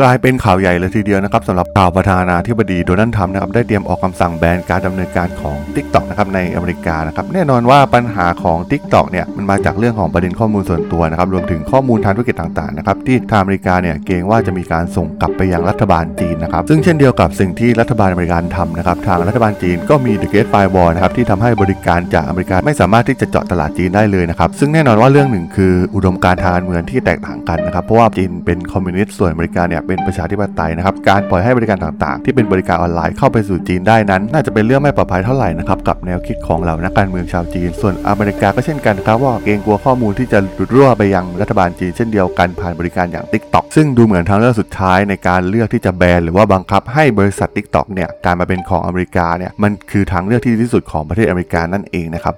กลายเป็นข่าวใหญ่เลยทีเดียวนะครับสำหรับข่าวประธานาธิบดีโดนัลด์ทรัมป์นะครับได้เตรียมออกคำสั่งแบนการดำเนินการของ TikTok นะครับในอเมริกานะครับแน่นอนว่าปัญหาของ TikTok เนี่ยมันมาจากเรื่องของประเด็นข้อมูลส่วนตัวนะครับรวมถึงข้อมูลทางธุรกิจต่างๆนะครับที่ทางอเมริกาเนี่ยเกรงว่าจะมีการส่งกลับไปยังรัฐบาลจีนนะครับซึ่งเช่นเดียวกับสิ่งที่รัฐบาลอเมริกันทำนะครับทางรัฐบาลจีนก็มี The Great Firewall นะครับที่ทำให้บริการจากอเมริกาไม่สามารถที่จะเจาะตลาดจีนได้เลยนะครับซึ่งแน่นอนว่าเรื่องหนึ่งคืออุดมการณ์ทางการเมืองที่แตกต่างกันนะครับเพราะว่าจีนเป็นคอมมิวนิสต์ส่วนอเมริกาเนี่ยเป็นประชาธิปไตยนะครับ การปล่อยให้บริการต่างๆ ที่เป็นบริการออนไลน์เข้าไปสู่จีนได้นั้น น่าจะเป็นเรื่องไม่ปลอดภัยเท่าไหร่นะครับกับแนวคิดของเหล่านักการเมืองชาวจีน ส่วนอเมริกาก็เช่นกันครับว่าเกรงกลัวข้อมูลที่จะหลุดรั่วไปยังรัฐบาลจีนเช่นเดียวกันผ่านบริการอย่าง TikTok ซึ่งดูเหมือนทางเลือกสุดท้ายในการเลือกที่จะแบนหรือว่าบังคับให้บริษัท TikTok เนี่ยการมาเป็นของอเมริกาเนี่ยมันคือทางเลือกที่ดีที่สุดของประเทศอเมริกานั่นเองนะครับ